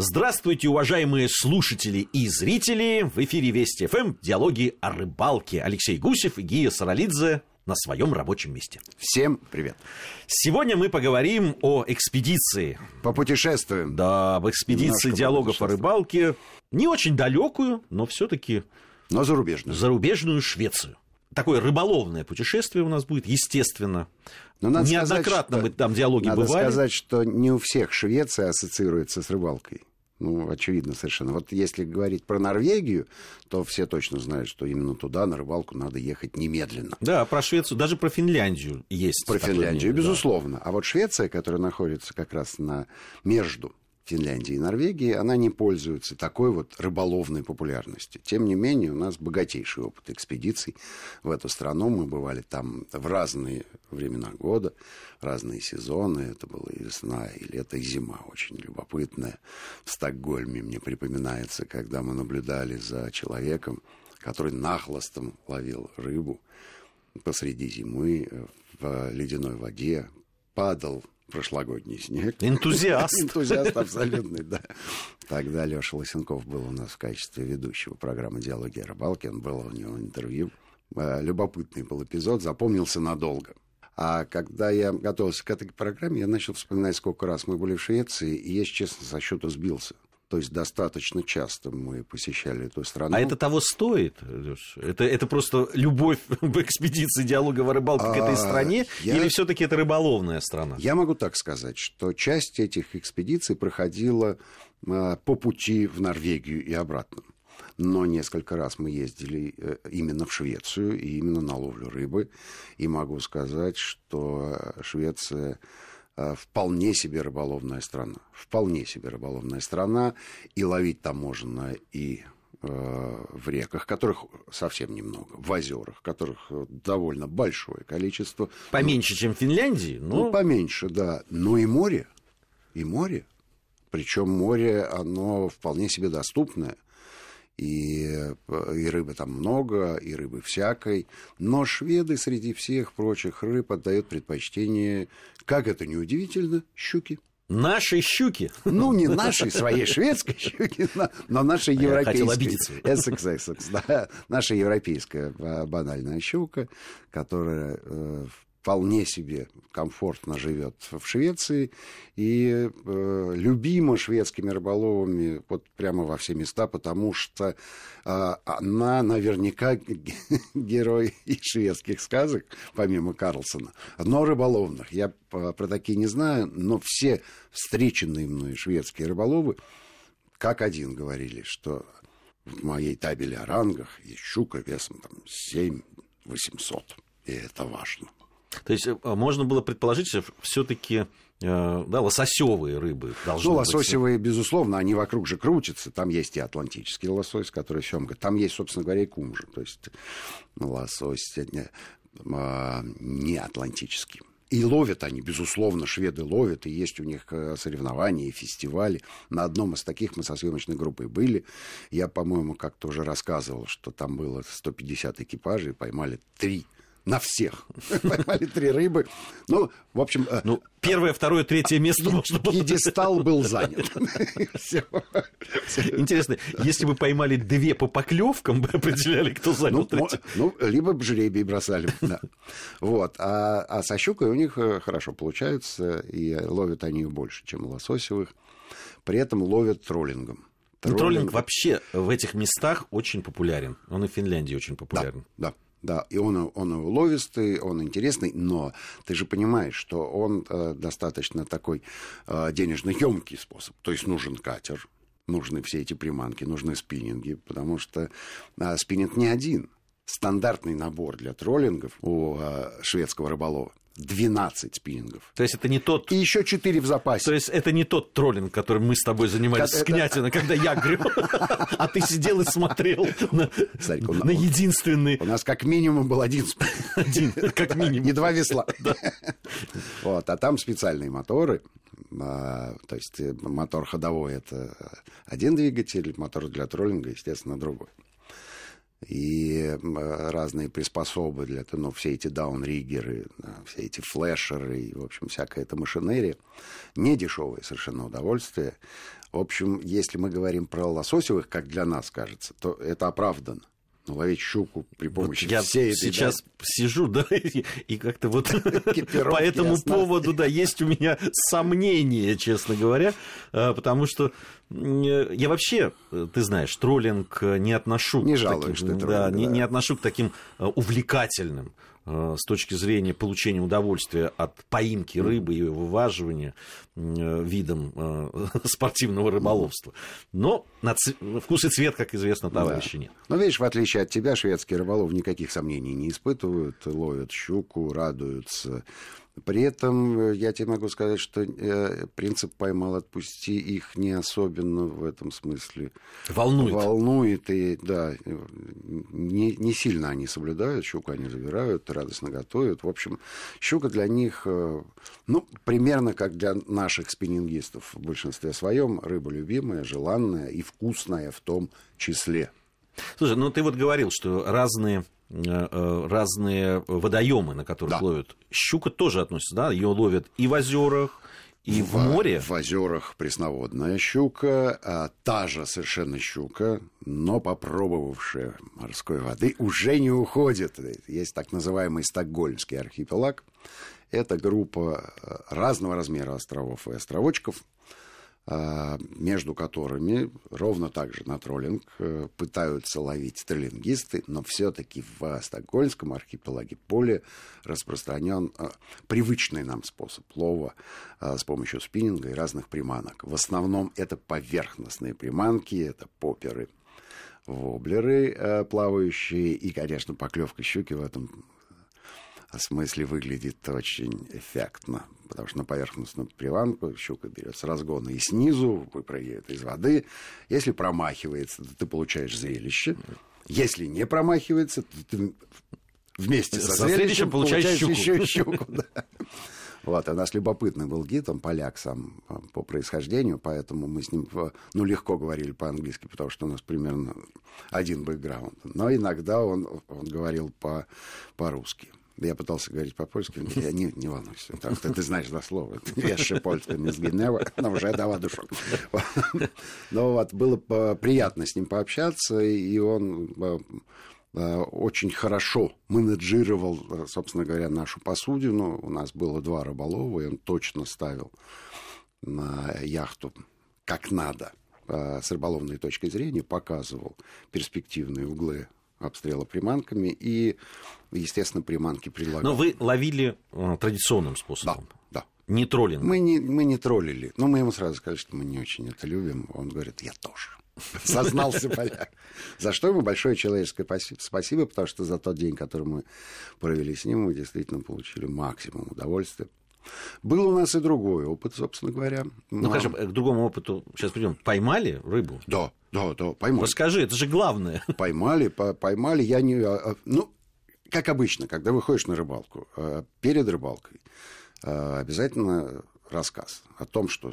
Здравствуйте, уважаемые слушатели и зрители! В эфире Вести ФМ диалоги о рыбалке. Алексей Гусев и Гия Саралидзе на своем рабочем месте. Всем привет. Сегодня мы поговорим о экспедиции. Попутешествуем. Да, об экспедиции Немножко диалогов о рыбалке. Не очень далекую, но все-таки Но зарубежную. зарубежную Швецию. Такое рыболовное путешествие у нас будет, естественно. Но надо Неоднократно сказать, мы там диалоги Надо бывали. сказать, что не у всех Швеция ассоциируется с рыбалкой. Ну, очевидно совершенно. Вот если говорить про Норвегию, то все точно знают, что именно туда на рыбалку надо ехать немедленно. Да, про Швецию, даже про Финляндию есть. Про Финляндию, мнение, да. безусловно. А вот Швеция, которая находится как раз на между Финляндией и Норвегией, она не пользуется такой вот рыболовной популярностью. Тем не менее, у нас богатейший опыт экспедиций в эту страну. Мы бывали там в разные времена года, разные сезоны. Это была и весна, и лето, и зима очень любопытная. В Стокгольме мне припоминается, когда мы наблюдали за человеком, который нахлостом ловил рыбу посреди зимы в ледяной воде, падал прошлогодний снег. Энтузиаст. Энтузиаст абсолютный, да. Тогда Леша Лосенков был у нас в качестве ведущего программы «Диалоги о рыбалке». Он был у него интервью. Э, Любопытный был эпизод, запомнился надолго. А когда я готовился к этой программе, я начал вспоминать, сколько раз мы были в Швеции, и я, честно, со счета сбился. То есть достаточно часто мы посещали эту страну. А это того стоит? Это, это просто любовь в экспедиции диалога о рыбалке к этой А, стране? я- Или все-таки это рыболовная страна? Я могу так сказать, что часть этих экспедиций проходила э, по пути в Норвегию и обратно. Но несколько раз мы ездили э, именно в Швецию и именно на ловлю рыбы. И могу сказать, что Швеция вполне себе рыболовная страна. Вполне себе рыболовная страна. И ловить там можно и э, в реках, которых совсем немного, в озерах, которых э, довольно большое количество. Поменьше, чем в Финляндии, Ну, но поменьше, да. Но и море. И море. Причем море, оно вполне себе доступное. И, э, и рыбы там много, и рыбы всякой. Но шведы среди всех прочих рыб отдают предпочтение, как это ни удивительно, щуки. наши щуки. Ну, не нашей, своей шведской щуки, но- нашей А я хотел европейской. обидеться. Эссекс, да. Наша европейская а, банальная щука, которая э, вполне себе комфортно живет в Швеции и э, любима шведскими рыболовами вот прямо во все места, потому что э, она наверняка герой и шведских сказок, помимо Карлсона, но рыболовных. Я про такие не знаю, но все встреченные мной шведские рыболовы как один говорили, что в моей табеле о рангах есть щука весом там 7 800. И это важно. То есть э, можно было предположить, что все-таки да, лососевые рыбы должны Ну, быть. лососевые, безусловно, они вокруг же крутятся. Там есть и атлантический лосось, который семга. Там есть, собственно говоря, и кумжа. То есть лосось не, а, не атлантический. И ловят они, безусловно, шведы ловят, и есть у них э, соревнования и фестивали. На одном из таких мы со съемочной группой были. Я, по-моему, как-то уже рассказывал, что там было 150 экипажей, поймали три на всех. Поймали три рыбы. Ну, в общем, э, Ну, первое, второе, третье место можно было... Пьедестал был занят. Интересно, если бы поймали две по поклевкам, бы определяли, кто занял Ну, третье. ну, либо б жребий бросали. Вот. А, а со щукой у них э, хорошо получается, и ловят они их больше, чем лососевых. При этом ловят троллингом. Троллинг вообще в этих местах очень популярен. Он и в Финляндии очень популярен. да. Да, и он, он уловистый, он интересный, но ты же понимаешь, что он э, достаточно такой э, денежно емкий способ. То есть нужен катер, нужны все эти приманки, нужны спиннинги, потому что э, спиннинг не один. Стандартный набор для троллингов у э, шведского рыболова 12 спиннингов. То есть это не тот... И еще 4 в запасе. То есть это не тот троллинг, которым мы с тобой занимались Это- с Княтина, когда я греб, а ты сидел и смотрел на, единственный У нас как минимум был один один, как минимум. Не два весла. Вот, а там специальные моторы. а, То есть э, мотор ходовой это один двигатель, мотор для троллинга, естественно, другой. И разные приспособы для этого, ну, все эти даунриггеры, все эти флешеры и, в общем, всякая эта машинерия. Не дешевое совершенно удовольствие. В общем, если мы говорим про лососевых, как для нас кажется, то это оправдано ловить щуку при помощи вот я всей этой... сейчас да... сижу, да, и, и как-то вот по этому поводу, да, есть у меня сомнения, честно говоря, а, потому что я вообще, ты знаешь, троллинг не отношу... Не жалуюсь, что это да, не, не отношу к таким а, увлекательным Э, с точки зрения получения удовольствия от поимки рыбы и вываживания э, видом э, спортивного рыболовства. Но на ц... вкус и цвет, как известно, товарищи да. нет. Но видишь, в отличие от тебя, шведские рыболов никаких сомнений не испытывают, ловят щуку, радуются при этом э, я тебе могу сказать, что э, принцип «поймал, отпусти» их не особенно в этом смысле волнует. Волнует, и да, не, не сильно они соблюдают, щуку они забирают, радостно готовят. В общем, щука для них, э, ну, примерно как для наших спиннингистов в большинстве своем, рыба любимая, желанная и вкусная в том числе. Слушай, ну ты вот говорил, что разные Э, э, разные водоемы, на которых да. ловят. Щука тоже относится, да? Ее ловят и в озерах, и в, в море. В озерах пресноводная щука, а та же совершенно щука, но попробовавшая морской воды, уже не уходит. Есть так называемый стокгольмский архипелаг. Это группа э, разного размера островов и островочков – между которыми ровно так же на троллинг э, пытаются ловить троллингисты, но все-таки в Стокгольмском архипелаге поле распространен а, привычный нам способ лова а, с помощью спиннинга и разных приманок. В основном это поверхностные приманки, это поперы, воблеры э, плавающие и, конечно, поклевка щуки в этом смысле выглядит очень эффектно, потому что на поверхностную приванку щука берет с разгона и снизу, выпрыгивает из воды. Если промахивается, то ты получаешь зрелище. Если не промахивается, то ты вместе со, со зрелищем получаешь, получаешь щуку. еще щуку. Да. Вот, у нас любопытный был гид, он поляк сам а, по происхождению, поэтому мы с ним ну, легко говорили по-английски, потому что у нас примерно один бэкграунд. Но иногда он, он говорил по, по-русски. Я пытался говорить по-польски, но я не, не волнуйся, потому что ты знаешь два слова. Jeszcze польская не згинева, но уже дала душу. Но вот было приятно с ним пообщаться, и он э, э, очень хорошо менеджировал, собственно говоря, нашу посудину. У нас было два рыболова, и он точно ставил на яхту как надо э, с рыболовной точки зрения, показывал перспективные углы обстрела приманками и, естественно, приманки предлагали. Но вы ловили э, традиционным способом? Да, да. Не троллинг? Мы не, мы не троллили. Но мы ему сразу сказали, что мы не очень это любим. Он говорит, я тоже. Сознался поляк. За что ему большое человеческое спасибо, потому что за тот день, который мы провели с ним, мы действительно получили максимум удовольствия. Был у нас и другой опыт, собственно говоря. Ну, хорошо, к другому опыту сейчас придем. Поймали рыбу? Да, да, да, поймали. Расскажи, это же главное. Поймали, по поймали. Я не... А, а, ну, как обычно, когда выходишь на рыбалку, а, перед рыбалкой обязательно рассказ о том, что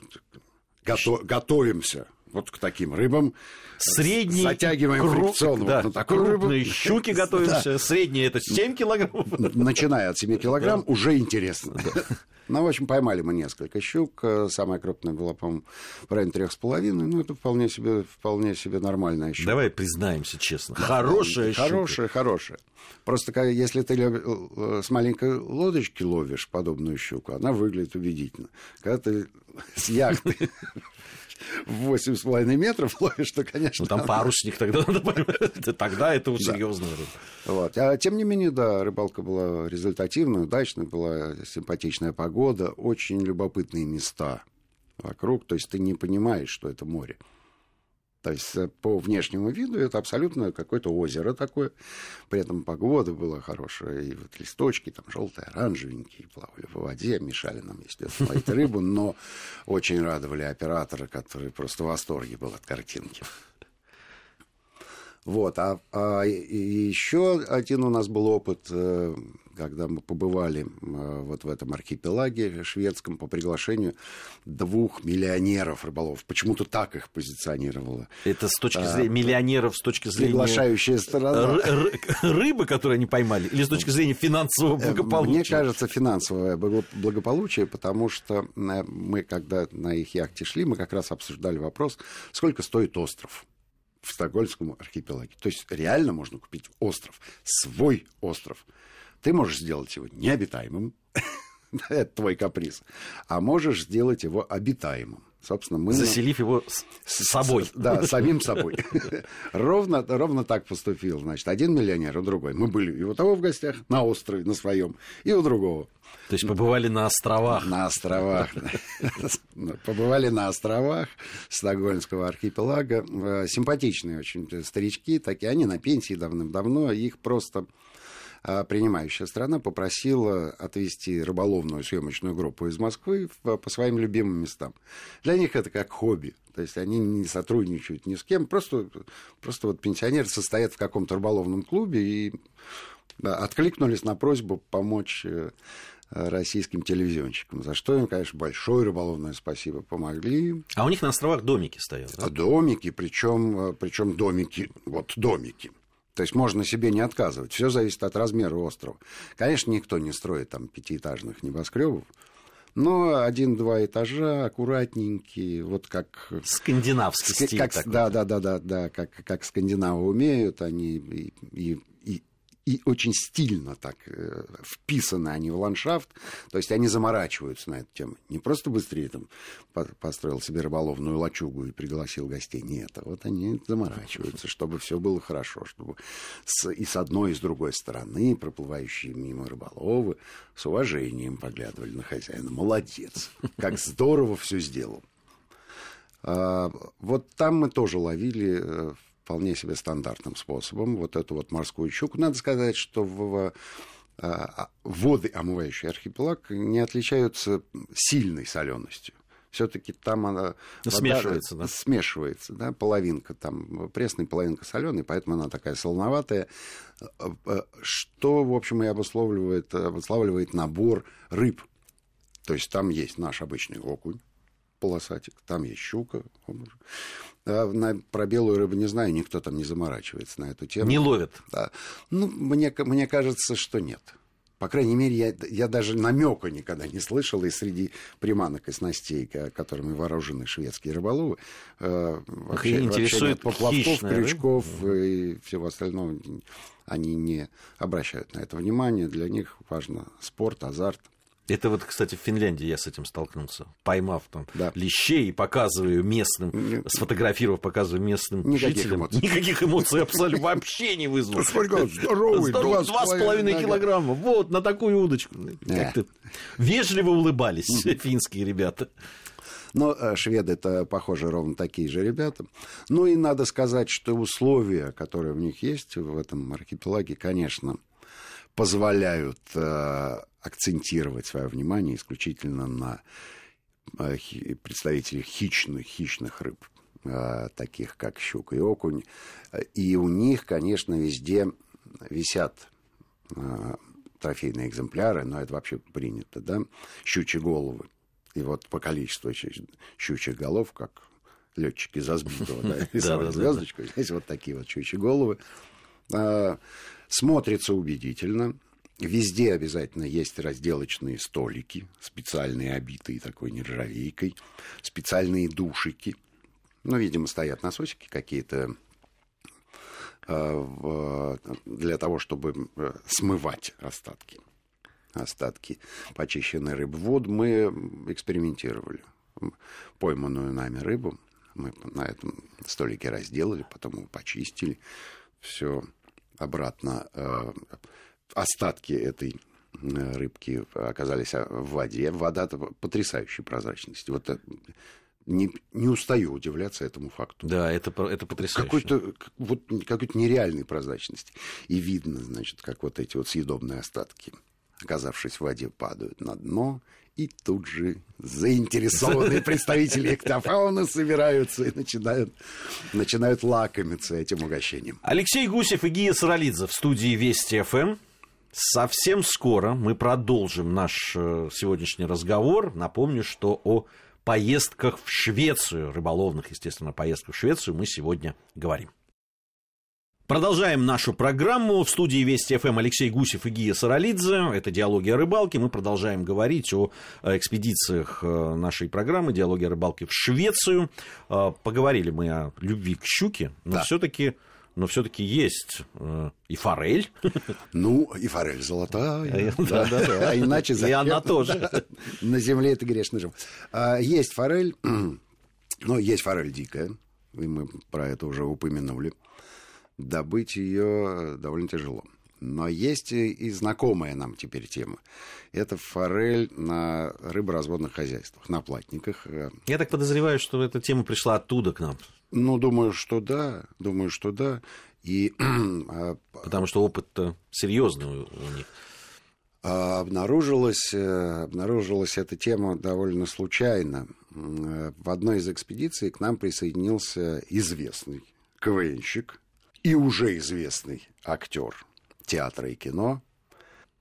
гото готовимся вот к таким рыбам. Средний Затягиваем круг, фрикцион да, вот на такую крупные рыбу. щуки готовимся. Да. Средние это 7 килограмм. Начиная от 7 килограмм да. уже интересно. Да. Ну, в общем, поймали мы несколько щук. Самая крупная была, по-моему, в районе трех с половиной. Ну, это вполне себе, вполне себе нормальная щука. Давай признаемся честно. Хорошая щука. Хорошая, хорошая. Просто если ты э, с маленькой лодочки ловишь подобную щуку, она выглядит убедительно. Когда ты с яхты в 8,5 метров ловишь, то, конечно... Ну, там парусник тогда, тогда это вот серьезно. Вот. А тем не менее, да, рыбалка была результативная, удачная, была симпатичная погода, очень любопытные места вокруг, то есть ты не понимаешь, что это море. То есть э, по внешнему виду это абсолютно какое-то озеро такое. При этом погода была хорошая, и вот листочки там желтые, оранжевенькие плавали по воде, мешали нам, естественно, ловить рыбу, но очень радовали оператора, который просто в восторге был от картинки. Вот, а, а еще один у нас был опыт, э, когда мы побывали вот в этом архипелаге шведском по приглашению двух миллионеров рыболов. Почему-то так их позиционировало. Это с точки зрения а, миллионеров, с точки зрения... Приглашающая сторона. Рыбы, которые они поймали, или с точки зрения финансового э, благополучия? Мне кажется, финансовое благополучие, потому что мы, когда на их яхте шли, мы как раз обсуждали вопрос, сколько стоит остров в Стокгольмском архипелаге. То есть реально можно купить остров, свой остров. Ты можешь сделать его необитаемым, это твой каприз, а можешь сделать его обитаемым. Собственно, мы... Заселив его с собой. да, самим собой. ровно, ровно так поступил. Значит, один миллионер, и другой. Мы были и у того в гостях, на острове, на своем, и у другого. То есть побывали на островах. На островах. Побывали на островах Стокгольмского архипелага. Э, симпатичные очень старички, такие. Они на пенсии давным-давно. Их просто принимающая страна попросила отвезти рыболовную съемочную группу из Москвы по своим любимым местам. Для них это как хобби. То есть они не сотрудничают ни с кем, просто, просто вот пенсионеры состоят в каком-то рыболовном клубе и откликнулись на просьбу помочь э, российским телевизионщикам. За что им, конечно, большое рыболовное спасибо. Помогли. А у них на островах домики стоят, да? Домики, причем, э, причем домики, вот домики. То есть можно себе не отказывать. Все зависит от размера острова. Конечно, никто не строит там пятиэтажных небоскребов. Но один-два этажа, аккуратненькие, вот как... Скандинавский ск- стиль как, такой. Да, да, да, да, да, как, как скандинавы умеют, они и, и, и очень стильно так э, вписаны они в ландшафт, то есть они заморачиваются на эту тему. Не просто быстрее там построил себе рыболовную лачугу и пригласил гостей, нет, а вот они заморачиваются, чтобы все было хорошо, чтобы с, и с одной, и с другой стороны проплывающие мимо рыболовы с уважением поглядывали на хозяина. Молодец, как здорово все сделал. А, вот там мы тоже ловили э, вполне себе стандартным способом вот эту вот морскую щуку. Надо сказать, что в, в воды, омывающие архипелаг, не отличаются сильной соленостью. Все-таки там она смешивается, вода, да? смешивается, да, половинка там пресная, половинка соленая, поэтому она такая солоноватая, что, в общем, и обусловливает, обуславливает набор рыб. То есть там есть наш обычный окунь, полосатик, там есть щука. А на, про белую рыбу не знаю, никто там не заморачивается на эту тему. Не ловят? Да. Ну, мне, мне кажется, что нет. По крайней мере, я, я даже намека никогда не слышал, и среди приманок и снастей, которыми вооружены шведские рыболовы, э, вообще, вообще нет поплавков, крючков рыба? и всего остального. Они не обращают на это внимания. Для них важно спорт, азарт. Это вот, кстати, в Финляндии я с этим столкнулся. Поймав там да. лещей и показываю местным, Нет. сфотографировав, показываю местным Никаких жителям. Эмоций. Никаких эмоций абсолютно вообще не вызвал. Здоровый, два с половиной килограмма. Вот, на такую удочку. Как-то вежливо улыбались финские ребята. Но э, шведы это, похоже, ровно такие же ребята. Ну и надо сказать, что условия, которые у них есть в этом архипелаге, конечно, позволяют э, акцентировать свое внимание исключительно на э, представителей хищных, хищных рыб, э, таких как щука и окунь. И у них, конечно, везде висят трофейные экземпляры, но это вообще принято, да, щучьи головы. И вот по количеству щучьих голов, как летчики за сбитого, да, рисовали звездочку, здесь вот такие вот щучьи головы. Смотрится убедительно. Везде обязательно есть разделочные столики, специальные обитые такой нержавейкой, специальные душики. Ну, видимо, стоят насосики какие-то э, для того, чтобы э, смывать остатки. Остатки почищенной рыбы. Вот мы экспериментировали. Пойманную нами рыбу мы на этом столике разделали, потом почистили. Все обратно э, остатки этой э, рыбки оказались а, в воде. Вода потрясающей прозрачности. Вот э, не, не устаю удивляться этому факту. Да, это, это потрясающе. Какой-то, вот, какой-то нереальной прозрачности. И видно, значит, как вот эти вот съедобные остатки, оказавшись в воде, падают на дно, и тут же заинтересованные представители эктофауны собираются и начинают, начинают лакомиться этим угощением. Алексей Гусев и Гия Саралидзе в студии Вести ФМ. Совсем скоро мы продолжим наш э, сегодняшний разговор. Напомню, что о поездках в Швецию, рыболовных, естественно, поездках в Швецию мы сегодня говорим. Продолжаем нашу программу. В студии Вести ФМ Алексей Гусев и Гия Саралидзе. Это «Диалоги о рыбалке». Мы продолжаем говорить о э, экспедициях э, нашей программы «Диалоги о рыбалке» в Швецию. Поговорили мы о любви к щуке, но да. все-таки но все-таки есть э, и форель. Ну, и форель золотая. Да, да, да. А иначе И она тоже. На земле это грешный жив. А, есть форель, но есть форель дикая, и мы про это уже упомянули. Добыть ее довольно тяжело. Но есть и знакомая нам теперь тема. Это форель на рыборазводных хозяйствах, на платниках. Я так подозреваю, что эта тема пришла оттуда к нам. Ну, думаю, что да. Думаю, что да. И, а, Потому что опыт серьезный у, у них. А, обнаружилась, э, обнаружилась эта тема довольно случайно. В одной из экспедиций к нам присоединился известный КВНщик и уже известный актер театра и кино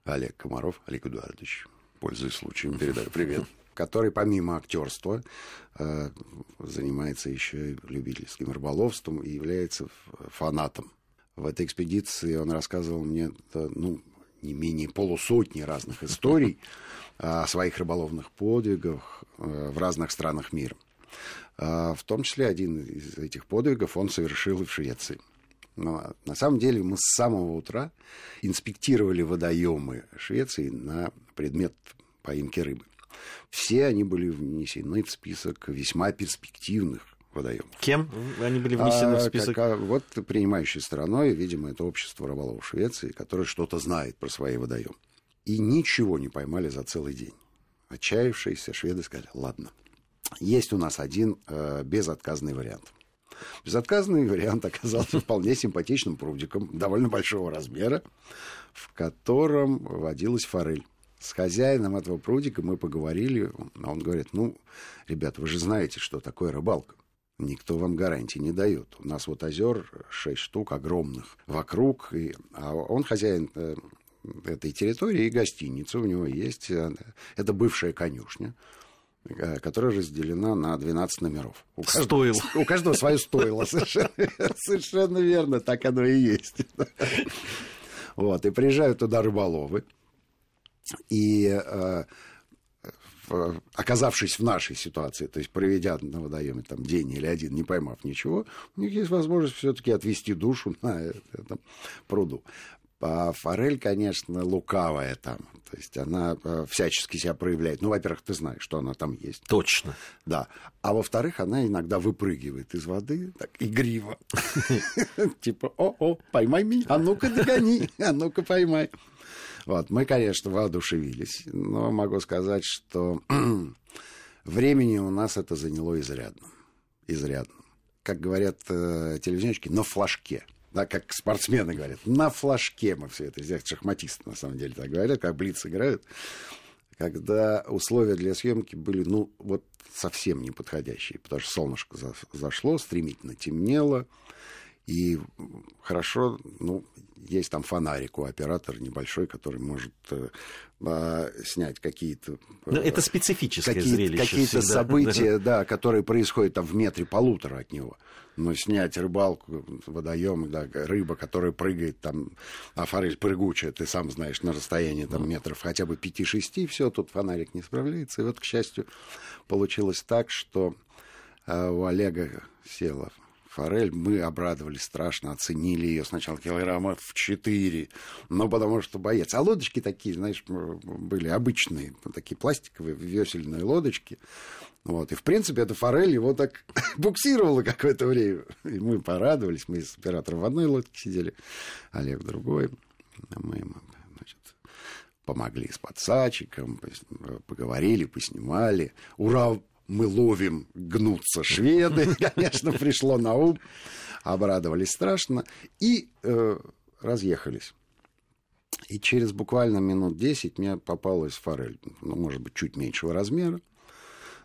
Олег Комаров. Олег Эдуардович, пользуясь случаем, передаю привет который помимо актерства э, занимается еще и любительским рыболовством и является фанатом. В этой экспедиции он рассказывал мне, ну, не менее полусотни разных историй о своих рыболовных подвигах э, в разных странах мира. В том числе один из этих подвигов он совершил и в Швеции. Но на самом деле мы с самого утра инспектировали водоемы Швеции на предмет поимки рыбы. Все они были внесены в список весьма перспективных водоемов. Кем они были внесены а, в список? Как, а, вот принимающей стороной, видимо, это общество рыболовов Швеции, которое что-то знает про свои водоемы. И ничего не поймали за целый день. Отчаявшиеся шведы сказали, ладно, есть у нас один э, безотказный вариант. Безотказный вариант оказался вполне симпатичным прудиком довольно большого размера, в котором водилась форель с хозяином этого прудика мы поговорили, а он говорит, ну, ребята, вы же знаете, что такое рыбалка. Никто вам гарантии не дает. У нас вот озер шесть штук огромных вокруг, и, а он хозяин э, этой территории и гостиница у него есть. Это бывшая конюшня которая разделена на 12 номеров. У каждого, Стоил. У каждого свое стоило. Совершенно, совершенно верно, так оно и есть. Вот, и приезжают туда рыболовы. И э, оказавшись в нашей ситуации, то есть проведя на водоеме там день или один, не поймав ничего, у них есть возможность все-таки отвести душу на этом пруду. А форель, конечно, лукавая там. То есть она э, всячески себя проявляет. Ну, во-первых, ты знаешь, что она там есть. Точно. Да. А во-вторых, она иногда выпрыгивает из воды так игриво. Типа, о-о, поймай меня, а ну-ка догони, а ну-ка поймай. Вот, мы, конечно, воодушевились, но могу сказать, что времени у нас это заняло изрядно. Изрядно. Как говорят э, телевизионщики, на флажке. Да, как спортсмены говорят, на флажке мы все это сделали. Шахматисты, на самом деле, так говорят, как блиц играют. Когда условия для съемки были, ну, вот совсем неподходящие, потому что солнышко зашло, стремительно темнело, и хорошо, ну, есть там фонарик у оператора небольшой, который может э, э, снять какие-то... Но это специфическое какие зрелище. Какие-то события, да, которые происходят там в метре полутора от него. Но снять рыбалку, водоем, да, рыба, которая прыгает там, а форель прыгучая, ты сам знаешь, на расстоянии там метров хотя бы 5-6, все, тут фонарик не справляется. И вот, к счастью, получилось так, что э, у Олега села форель. Мы обрадовались страшно, оценили ее сначала килограммов в 4, но потому что боец. А лодочки такие, знаешь, были обычные, такие пластиковые весельные лодочки. Вот. И, в принципе, эта форель его так буксировала какое-то время. И мы порадовались. Мы с оператором в одной лодке сидели, Олег в другой. Мы ему значит, помогли с подсачиком, поговорили, поснимали. Ура, мы ловим, гнутся шведы, конечно, пришло на ум, обрадовались страшно и э, разъехались. И через буквально минут 10 мне попалась форель, ну, может быть, чуть меньшего размера,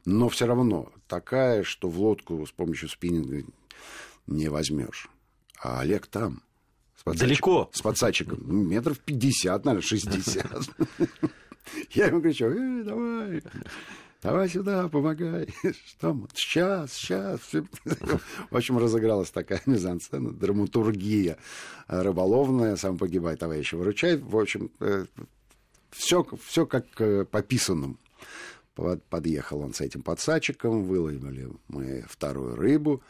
но все равно такая, что в лодку с помощью спиннинга не возьмешь. А Олег там, С Далеко. С подсадчиком. Ну, метров 50, наверное, 60. Я ему кричу, «Эй, давай, давай сюда, помогай. Что мы? Сейчас, сейчас. В общем, разыгралась такая мизансцена, драматургия рыболовная, сам погибай, товарищ выручай. В общем, все, все как э, по писанному. Под- Подъехал он с этим подсадчиком, выловили мы вторую рыбу.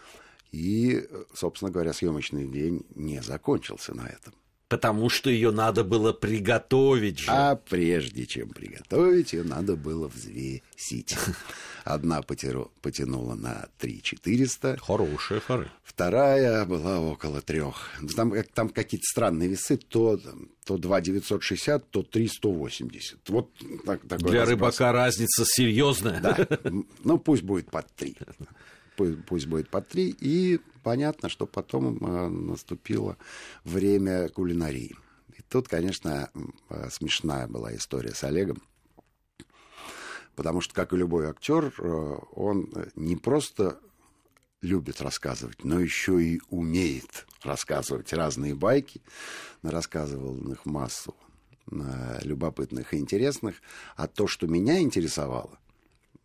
И, собственно говоря, съемочный день не закончился на этом. Потому что ее надо было приготовить же. А прежде чем приготовить, ее надо было взвесить. Одна потеру- потянула на 3 400, Хорошая форель. вторая была около трех. Там, как- там какие-то странные весы, то, то 2 960, то 3 180. Вот так- такой Для разброс. рыбака разница серьезная. Да, ну пусть будет под три. Пусть, пусть будет под три. И понятно, что потом э, наступило время кулинарии. И тут, конечно, э, смешная была история с Олегом. Потому что, как и любой актер, э, он не просто любит рассказывать, но еще и умеет рассказывать разные байки. Рассказывал их массу любопытных и интересных. А то, что меня интересовало,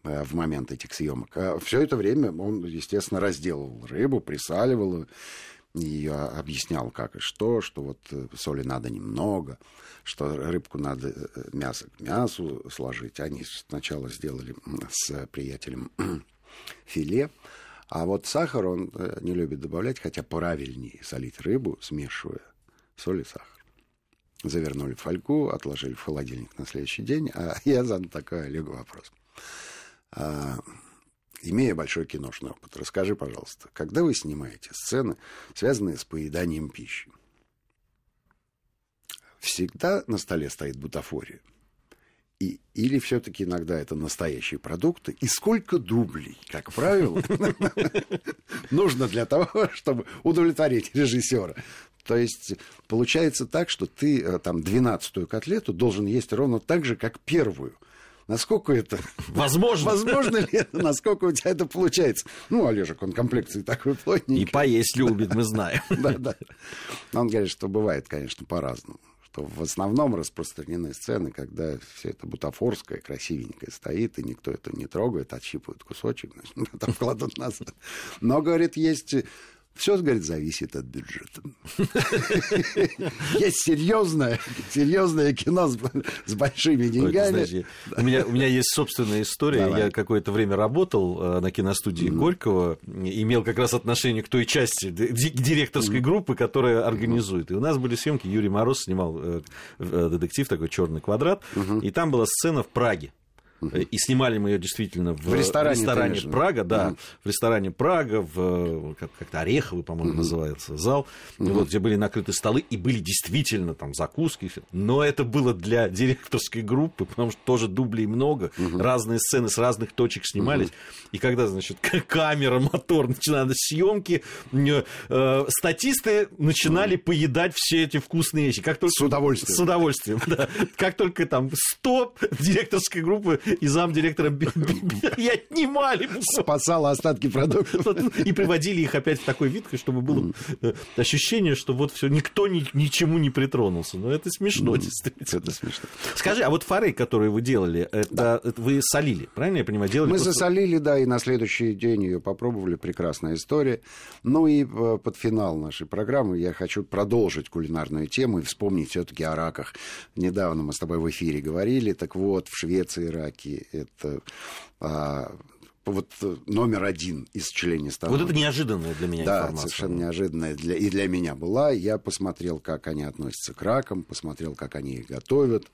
в момент этих съемок. все это время он, естественно, разделывал рыбу, присаливал ее, объяснял, как и что, что вот э, соли надо немного, что рыбку надо э, мясо к мясу сложить. Они сначала сделали с приятелем филе, а вот сахар он э, не любит добавлять, хотя правильнее солить рыбу, смешивая соль и сахар завернули в фольгу, отложили в холодильник на следующий день, а я задал такой Олегу вопрос. А, имея большой киношный опыт, расскажи, пожалуйста, когда вы снимаете сцены, связанные с поеданием пищи, всегда на столе стоит бутафория? И, или все-таки иногда это настоящие продукты? И сколько дублей, как правило, нужно для того, чтобы удовлетворить режиссера? То есть получается так, что ты э, там 12-ю котлету должен есть ровно так же, как первую. Насколько это... Возможно. Возможно ли это? Насколько у тебя это получается? Ну, Олежек, он комплекции такой И плотненький. поесть любит, мы знаем. Да, да. Но Он говорит, что бывает, конечно, по-разному. Что в основном распространены сцены, когда все это бутафорское, красивенькое стоит, и никто это не трогает, отщипывают кусочек, значит, там кладут назад. Но, говорит, есть... Все, говорит, зависит от бюджета. Есть серьезное, серьезное кино с, с большими Ой, деньгами. знаешь, у, меня, у меня есть собственная история. Давай. Я какое-то время работал э, на киностудии Горького, имел как раз отношение к той части ди- директорской группы, которая организует. И у нас были съемки, Юрий Мороз снимал э, э, детектив такой черный квадрат, и там была сцена в Праге. Э, И снимали мы ее действительно в, В ресторане, виду? Прага, да, в ресторане Прага, в э, как- как-то Ореховый, по-моему, называется зал, вот, где были накрыты столы, и были действительно там закуски. Но это было для директорской группы, потому что тоже дублей много, разные сцены с разных точек снимались. И когда, значит, камера, мотор, начинали съемки, э, статисты начинали поедать все эти вкусные вещи. Как только... С удовольствием. С удовольствием, да. Как только там 100 директорской группы и замдиректора и отнимали Спасала остатки продуктов. и приводили их опять в такой вид, чтобы было э, ощущение, что вот все, никто ни, ничему не притронулся. Но это смешно, действительно. Это смешно. Скажи, а вот форель, которую вы делали, это, это вы солили, правильно я понимаю? Делали Мы просто- засолили, да, и на следующий день ее попробовали. Прекрасная история. Ну и э, под финал нашей программы я хочу продолжить кулинарную тему и вспомнить все-таки о раках. Недавно мы с тобой в эфире говорили. Так вот, в Швеции раки это а, вот номер один из членистоногих. Вот это неожиданная для меня Да, информация. совершенно неожиданная для, и для меня была. Я посмотрел, как они относятся к ракам, посмотрел, как они их готовят.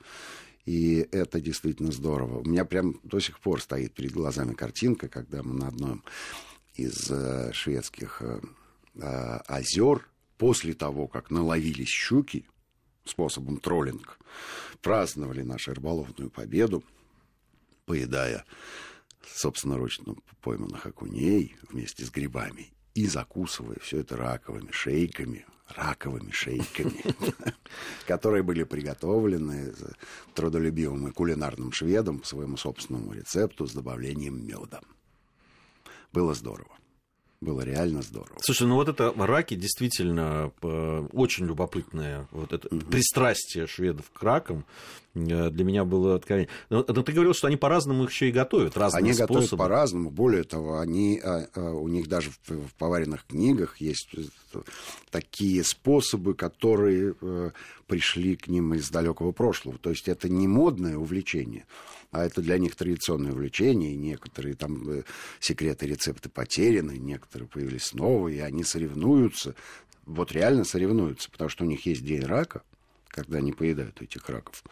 И это действительно здорово. У меня прям до сих пор стоит перед глазами картинка, когда мы на одном из э, шведских э, э, озер, после того, как наловились щуки способом троллинг, праздновали нашу рыболовную победу, поедая собственноручно пойманных окуней вместе с грибами и закусывая все это раковыми шейками, раковыми шейками, которые были приготовлены трудолюбивым и кулинарным шведом по своему собственному рецепту с добавлением меда. Было здорово. Было реально здорово. Слушай, ну вот это раки действительно э, очень любопытное вот это угу. пристрастие шведов к ракам э, для меня было откровение. Но, но ты говорил, что они по-разному их еще и готовят, разные Они способы. готовят по-разному. Более того, они, а, а, у них даже в, в поваренных книгах есть такие способы, которые э, пришли к ним из далекого прошлого. То есть это не модное увлечение а это для них традиционное увлечение, и некоторые там э, секреты, рецепты потеряны, некоторые появились новые, и они соревнуются, вот реально соревнуются, потому что у них есть день рака, когда они поедают этих раков.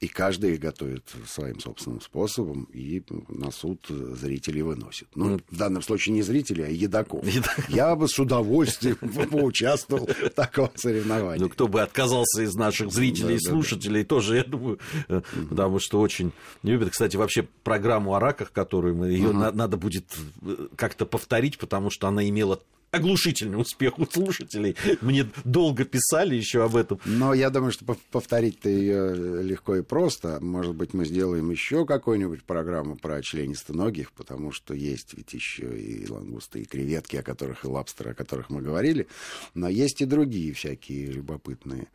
И каждый их готовит своим собственным способом и на суд зрителей выносит. Ну, в данном случае не зрителей, а едоков. Я бы с удовольствием поучаствовал в таком соревновании. Ну, кто бы отказался из наших зрителей и слушателей, тоже, я думаю, э, потому что очень любят. Кстати, вообще программу о раках, которую мы, ее надо будет э, как-то повторить, потому что она имела оглушительный успех у слушателей. Мне долго писали еще об этом. Но я думаю, что повторить-то ее легко и просто. Может быть, мы сделаем еще какую-нибудь программу про членистоногих, потому что есть ведь еще и лангусты, и креветки, о которых, и лабстеры, о которых мы говорили. Но есть и другие всякие любопытные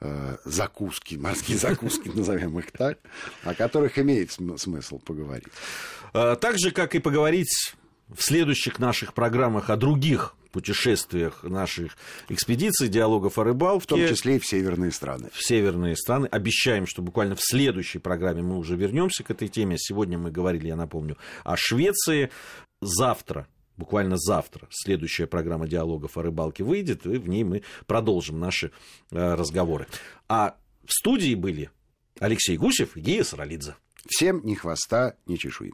э, закуски, морские закуски, назовем их так, о которых имеет смысл поговорить. А, так же, как и поговорить в следующих наших программах о других путешествиях наших экспедиций, диалогов о рыбалке. В том числе и в северные страны. В северные страны. Обещаем, что буквально в следующей программе мы уже вернемся к этой теме. Сегодня мы говорили, я напомню, о Швеции. Завтра буквально завтра следующая программа диалогов о рыбалке выйдет, и в ней мы продолжим наши э, разговоры. А в студии были Алексей Гусев и Гея Саралидзе. Всем ни хвоста, ни чешуи.